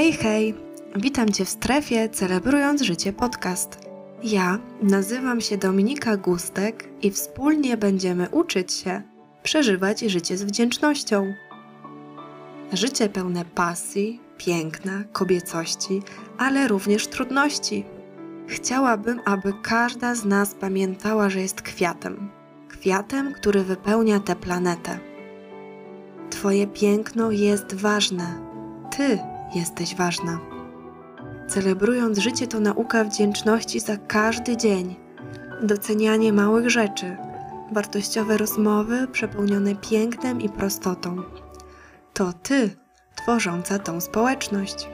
Hej, hej! Witam Cię w strefie Celebrując Życie Podcast. Ja nazywam się Dominika Gustek i wspólnie będziemy uczyć się przeżywać życie z wdzięcznością. Życie pełne pasji, piękna, kobiecości, ale również trudności. Chciałabym, aby każda z nas pamiętała, że jest kwiatem. Kwiatem, który wypełnia tę planetę. Twoje piękno jest ważne. Ty jesteś ważna. Celebrując życie to nauka wdzięczności za każdy dzień, docenianie małych rzeczy, wartościowe rozmowy przepełnione pięknem i prostotą. To ty, tworząca tą społeczność.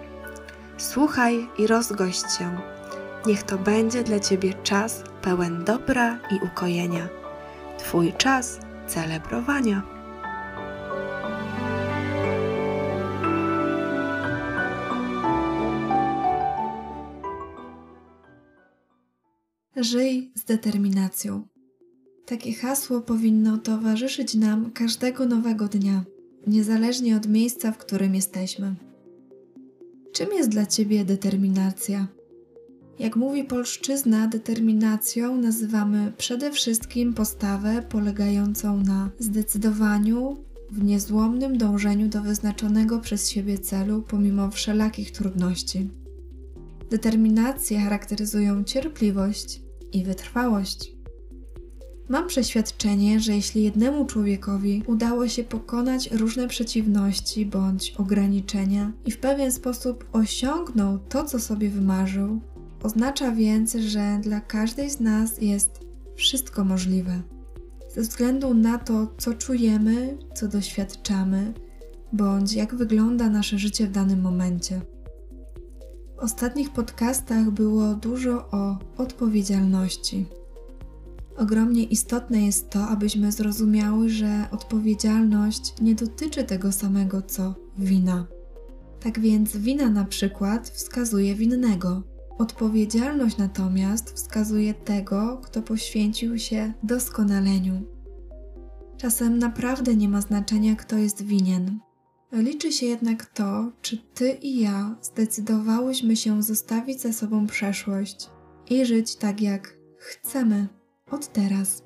Słuchaj i rozgość się. Niech to będzie dla ciebie czas pełen dobra i ukojenia. Twój czas celebrowania. Żyj z determinacją. Takie hasło powinno towarzyszyć nam każdego nowego dnia, niezależnie od miejsca, w którym jesteśmy. Czym jest dla Ciebie determinacja? Jak mówi polszczyzna, determinacją nazywamy przede wszystkim postawę polegającą na zdecydowaniu, w niezłomnym dążeniu do wyznaczonego przez siebie celu pomimo wszelakich trudności. Determinację charakteryzują cierpliwość i wytrwałość. Mam przeświadczenie, że jeśli jednemu człowiekowi udało się pokonać różne przeciwności bądź ograniczenia i w pewien sposób osiągnął to, co sobie wymarzył, oznacza więc, że dla każdej z nas jest wszystko możliwe. Ze względu na to, co czujemy, co doświadczamy, bądź jak wygląda nasze życie w danym momencie. W ostatnich podcastach było dużo o odpowiedzialności. Ogromnie istotne jest to, abyśmy zrozumiały, że odpowiedzialność nie dotyczy tego samego co wina. Tak więc wina na przykład wskazuje winnego. Odpowiedzialność natomiast wskazuje tego, kto poświęcił się doskonaleniu. Czasem naprawdę nie ma znaczenia, kto jest winien. Liczy się jednak to, czy ty i ja zdecydowałyśmy się zostawić za sobą przeszłość i żyć tak, jak chcemy od teraz.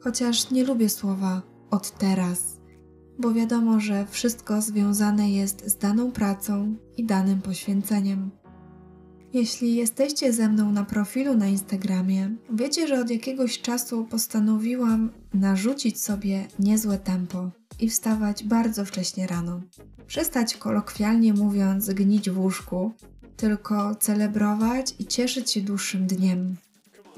Chociaż nie lubię słowa od teraz, bo wiadomo, że wszystko związane jest z daną pracą i danym poświęceniem. Jeśli jesteście ze mną na profilu na Instagramie, wiecie, że od jakiegoś czasu postanowiłam narzucić sobie niezłe tempo i wstawać bardzo wcześnie rano. Przestać kolokwialnie mówiąc gnić w łóżku, tylko celebrować i cieszyć się dłuższym dniem.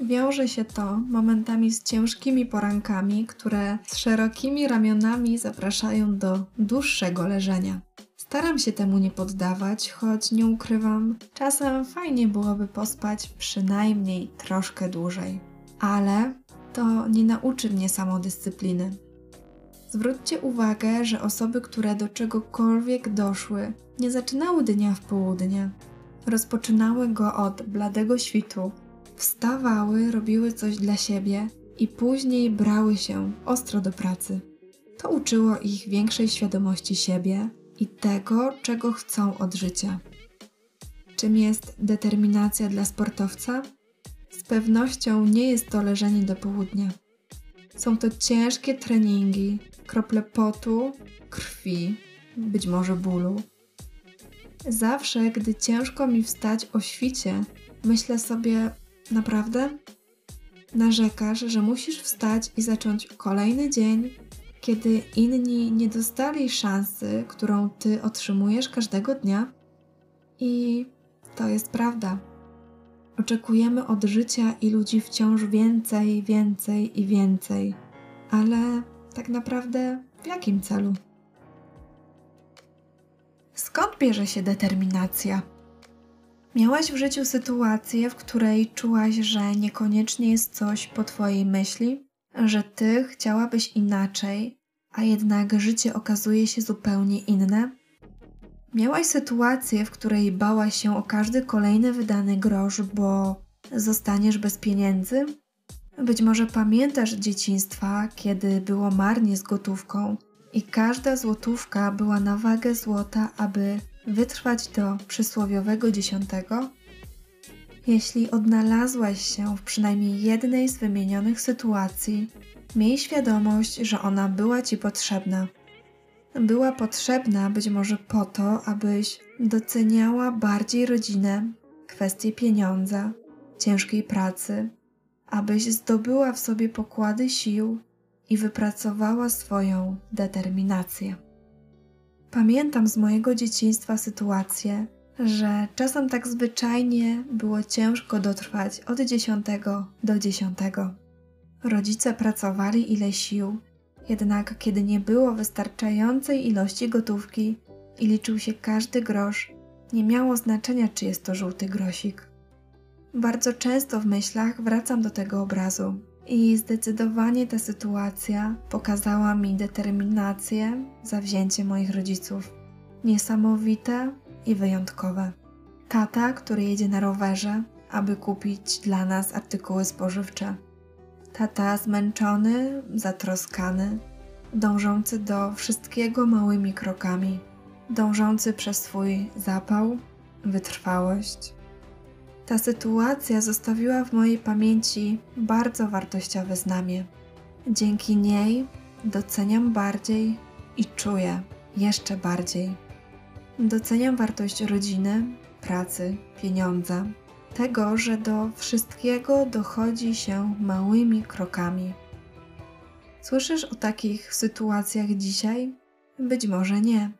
Wiąże się to momentami z ciężkimi porankami, które z szerokimi ramionami zapraszają do dłuższego leżenia. Staram się temu nie poddawać, choć nie ukrywam, czasem fajnie byłoby pospać przynajmniej troszkę dłużej. Ale to nie nauczy mnie samodyscypliny. Zwróćcie uwagę, że osoby, które do czegokolwiek doszły, nie zaczynały dnia w południe. Rozpoczynały go od bladego świtu, wstawały, robiły coś dla siebie i później brały się ostro do pracy. To uczyło ich większej świadomości siebie i tego, czego chcą od życia. Czym jest determinacja dla sportowca? Z pewnością nie jest to leżenie do południa. Są to ciężkie treningi, krople potu, krwi, być może bólu. Zawsze, gdy ciężko mi wstać o świcie, myślę sobie, naprawdę? Narzekasz, że musisz wstać i zacząć kolejny dzień, kiedy inni nie dostali szansy, którą ty otrzymujesz każdego dnia? I to jest prawda. Oczekujemy od życia i ludzi wciąż więcej, więcej i więcej, ale tak naprawdę w jakim celu? Skąd bierze się determinacja? Miałaś w życiu sytuację, w której czułaś, że niekoniecznie jest coś po Twojej myśli, że Ty chciałabyś inaczej, a jednak życie okazuje się zupełnie inne? Miałaś sytuację, w której bałaś się o każdy kolejny wydany grosz, bo zostaniesz bez pieniędzy? Być może pamiętasz dzieciństwa, kiedy było marnie z gotówką i każda złotówka była na wagę złota, aby wytrwać do przysłowiowego dziesiątego? Jeśli odnalazłaś się w przynajmniej jednej z wymienionych sytuacji, miej świadomość, że ona była ci potrzebna. Była potrzebna być może po to, abyś doceniała bardziej rodzinę, kwestie pieniądza, ciężkiej pracy, abyś zdobyła w sobie pokłady sił i wypracowała swoją determinację. Pamiętam z mojego dzieciństwa sytuację, że czasem tak zwyczajnie było ciężko dotrwać od dziesiątego do dziesiątego. Rodzice pracowali ile sił, jednak kiedy nie było wystarczającej ilości gotówki i liczył się każdy grosz, nie miało znaczenia, czy jest to żółty grosik. Bardzo często w myślach wracam do tego obrazu i zdecydowanie ta sytuacja pokazała mi determinację, zawzięcie moich rodziców. Niesamowite i wyjątkowe. Tata, który jedzie na rowerze, aby kupić dla nas artykuły spożywcze. Tata zmęczony, zatroskany, dążący do wszystkiego małymi krokami, dążący przez swój zapał, wytrwałość. Ta sytuacja zostawiła w mojej pamięci bardzo wartościowe znamie. Dzięki niej doceniam bardziej i czuję jeszcze bardziej. Doceniam wartość rodziny, pracy, pieniądza, tego, że do wszystkiego dochodzi się małymi krokami. Słyszysz o takich sytuacjach dzisiaj? Być może nie.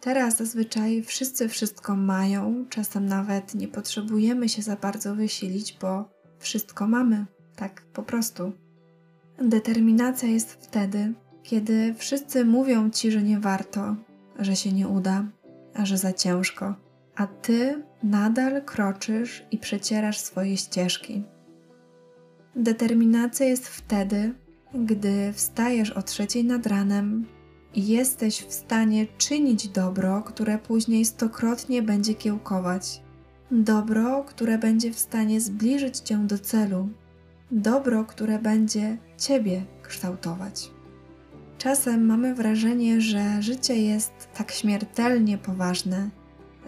Teraz zazwyczaj wszyscy wszystko mają, czasem nawet nie potrzebujemy się za bardzo wysilić, bo wszystko mamy, tak po prostu. Determinacja jest wtedy, kiedy wszyscy mówią ci, że nie warto, że się nie uda, a że za ciężko, a ty nadal kroczysz i przecierasz swoje ścieżki. Determinacja jest wtedy, gdy wstajesz o trzeciej nad ranem i jesteś w stanie czynić dobro, które później stokrotnie będzie kiełkować. Dobro, które będzie w stanie zbliżyć cię do celu. Dobro, które będzie ciebie kształtować. Czasem mamy wrażenie, że życie jest tak śmiertelnie poważne,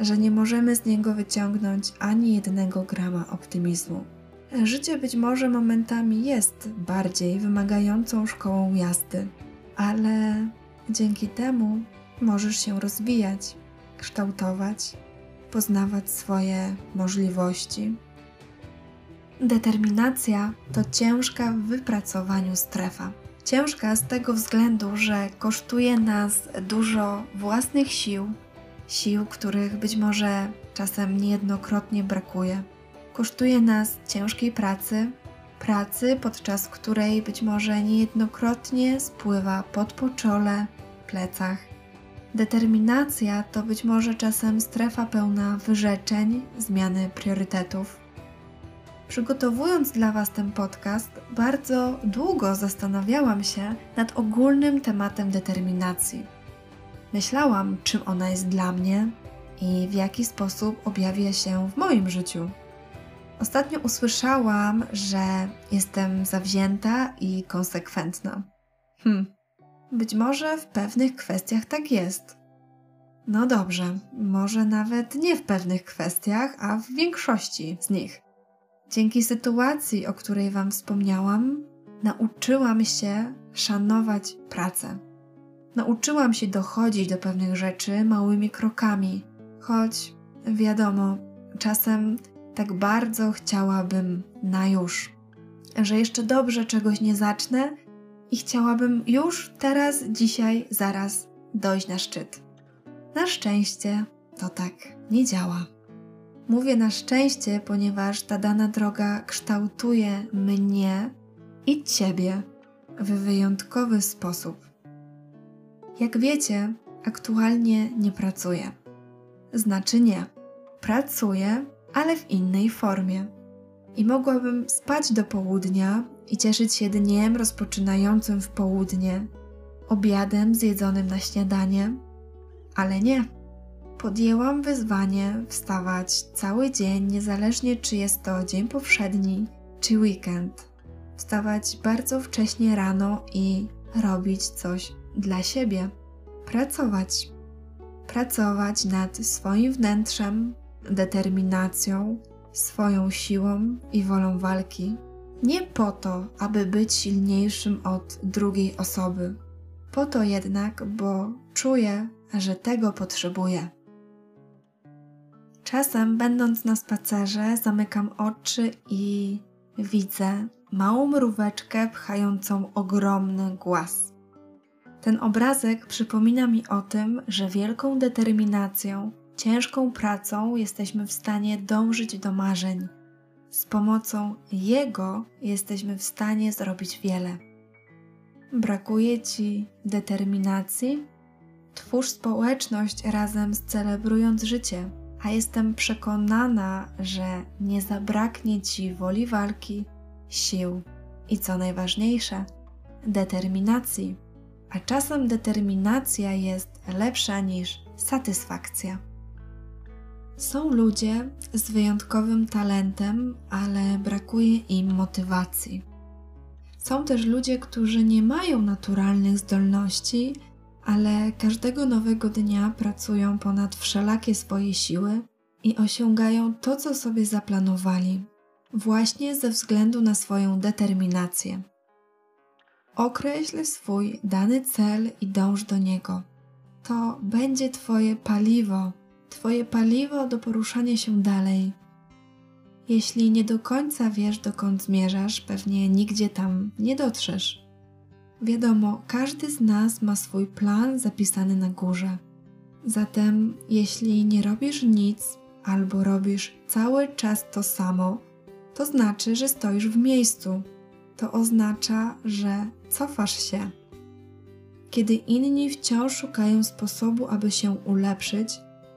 że nie możemy z niego wyciągnąć ani jednego grama optymizmu. Życie być może momentami jest bardziej wymagającą szkołą jazdy, ale dzięki temu możesz się rozwijać, kształtować, poznawać swoje możliwości. Determinacja to ciężka w wypracowaniu strefa. Ciężka z tego względu, że kosztuje nas dużo własnych sił, sił, których być może czasem niejednokrotnie brakuje. Kosztuje nas ciężkiej pracy, pracy, podczas której być może niejednokrotnie spływa pod poczole, plecach. Determinacja to być może czasem strefa pełna wyrzeczeń, zmiany priorytetów. Przygotowując dla Was ten podcast, bardzo długo zastanawiałam się nad ogólnym tematem determinacji. Myślałam, czym ona jest dla mnie i w jaki sposób objawia się w moim życiu. Ostatnio usłyszałam, że jestem zawzięta i konsekwentna. Hm, być może w pewnych kwestiach tak jest. No dobrze, może nawet nie w pewnych kwestiach, a w większości z nich. Dzięki sytuacji, o której Wam wspomniałam, nauczyłam się szanować pracę. Nauczyłam się dochodzić do pewnych rzeczy małymi krokami, choć wiadomo, czasem tak bardzo chciałabym na już, że jeszcze dobrze czegoś nie zacznę i chciałabym już teraz, dzisiaj, zaraz dojść na szczyt. Na szczęście to tak nie działa. Mówię na szczęście, ponieważ ta dana droga kształtuje mnie i Ciebie w wyjątkowy sposób. Jak wiecie, aktualnie nie pracuję. Znaczy nie, pracuję, ale w innej formie. I mogłabym spać do południa i cieszyć się dniem rozpoczynającym w południe, obiadem zjedzonym na śniadanie, ale nie podjęłam wyzwanie wstawać cały dzień, niezależnie czy jest to dzień powszedni czy weekend. Wstawać bardzo wcześnie rano i robić coś dla siebie. Pracować. pracować nad swoim wnętrzem, determinacją, swoją siłą i wolą walki. Nie po to, aby być silniejszym od drugiej osoby. Po to jednak, bo czuję, że tego potrzebuję. Czasem, będąc na spacerze, zamykam oczy i widzę małą mróweczkę pchającą ogromny głaz. Ten obrazek przypomina mi o tym, że wielką determinacją, ciężką pracą jesteśmy w stanie dążyć do marzeń. Z pomocą Jego jesteśmy w stanie zrobić wiele. Brakuje Ci determinacji? Twórz społeczność razem z celebrując życie, a jestem przekonana, że nie zabraknie Ci woli walki, sił i co najważniejsze, determinacji. A czasem determinacja jest lepsza niż satysfakcja. Są ludzie z wyjątkowym talentem, ale brakuje im motywacji. Są też ludzie, którzy nie mają naturalnych zdolności, ale każdego nowego dnia pracują ponad wszelakie swoje siły i osiągają to, co sobie zaplanowali, właśnie ze względu na swoją determinację. Określ swój dany cel i dąż do niego. To będzie Twoje paliwo, Twoje paliwo do poruszania się dalej. Jeśli nie do końca wiesz, dokąd zmierzasz, pewnie nigdzie tam nie dotrzesz. Wiadomo, każdy z nas ma swój plan zapisany na górze. Zatem, jeśli nie robisz nic albo robisz cały czas to samo, to znaczy, że stoisz w miejscu. To oznacza, że cofasz się. Kiedy inni wciąż szukają sposobu, aby się ulepszyć,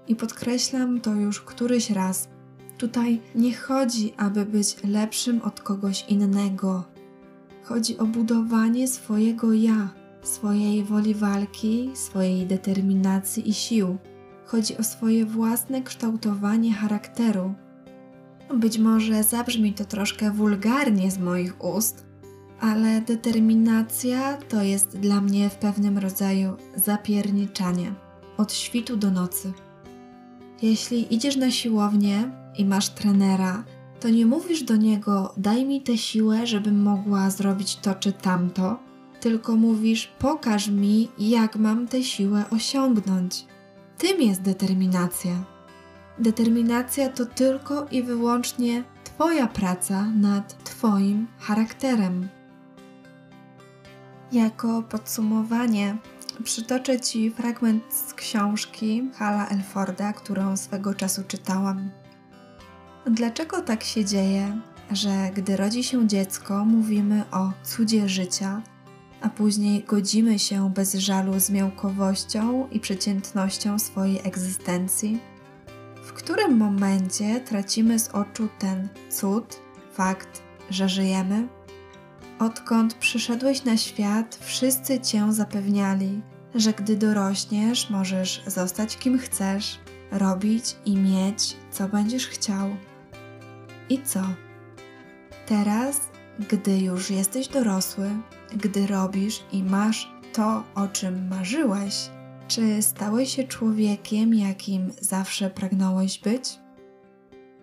i podkreślam to już któryś raz, tutaj nie chodzi, aby być lepszym od kogoś innego. Chodzi o budowanie swojego ja, swojej woli walki, swojej determinacji i sił. Chodzi o swoje własne kształtowanie charakteru. Być może zabrzmi to troszkę wulgarnie z moich ust, ale determinacja to jest dla mnie w pewnym rodzaju zapierniczanie od świtu do nocy. Jeśli idziesz na siłownię i masz trenera, to nie mówisz do niego: daj mi tę siłę, żebym mogła zrobić to czy tamto, tylko mówisz: pokaż mi, jak mam tę siłę osiągnąć. Tym jest determinacja. Determinacja to tylko i wyłącznie Twoja praca nad Twoim charakterem. Jako podsumowanie, przytoczę Ci fragment z książki Hala Elforda, którą swego czasu czytałam. Dlaczego tak się dzieje, że gdy rodzi się dziecko, mówimy o cudzie życia, a później godzimy się bez żalu z miałkowością i przeciętnością swojej egzystencji? W którym momencie tracimy z oczu ten cud, fakt, że żyjemy? Odkąd przyszedłeś na świat, wszyscy cię zapewniali, że gdy dorośniesz, możesz zostać kim chcesz, robić i mieć, co będziesz chciał. I co? Teraz, gdy już jesteś dorosły, gdy robisz i masz to, o czym marzyłeś, czy stałeś się człowiekiem, jakim zawsze pragnąłeś być?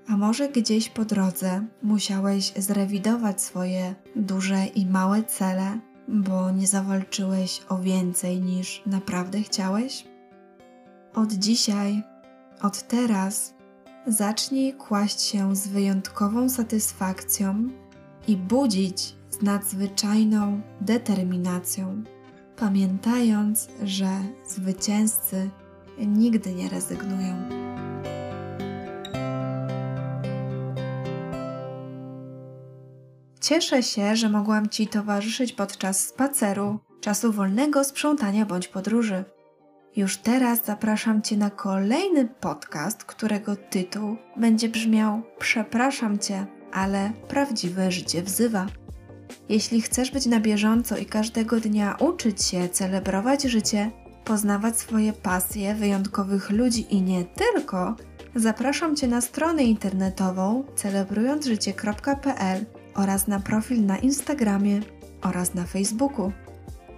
A może gdzieś po drodze musiałeś zrewidować swoje duże i małe cele, bo nie zawalczyłeś o więcej niż naprawdę chciałeś? Od dzisiaj, od teraz, zacznij kłaść się z wyjątkową satysfakcją i budzić z nadzwyczajną determinacją, pamiętając, że zwycięzcy nigdy nie rezygnują. Cieszę się, że mogłam Ci towarzyszyć podczas spaceru, czasu wolnego, sprzątania bądź podróży. Już teraz zapraszam Cię na kolejny podcast, którego tytuł będzie brzmiał Przepraszam Cię, ale prawdziwe życie wzywa. Jeśli chcesz być na bieżąco i każdego dnia uczyć się celebrować życie, poznawać swoje pasje, wyjątkowych ludzi i nie tylko, zapraszam Cię na stronę internetową celebrującżycie.pl oraz na profil na Instagramie oraz na Facebooku.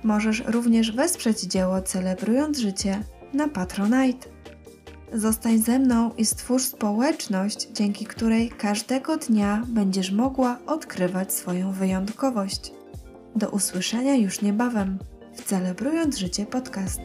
Możesz również wesprzeć dzieło celebrując życie na Patronite. Zostań ze mną i stwórz społeczność, dzięki której każdego dnia będziesz mogła odkrywać swoją wyjątkowość. Do usłyszenia już niebawem w Celebrując Życie podcast.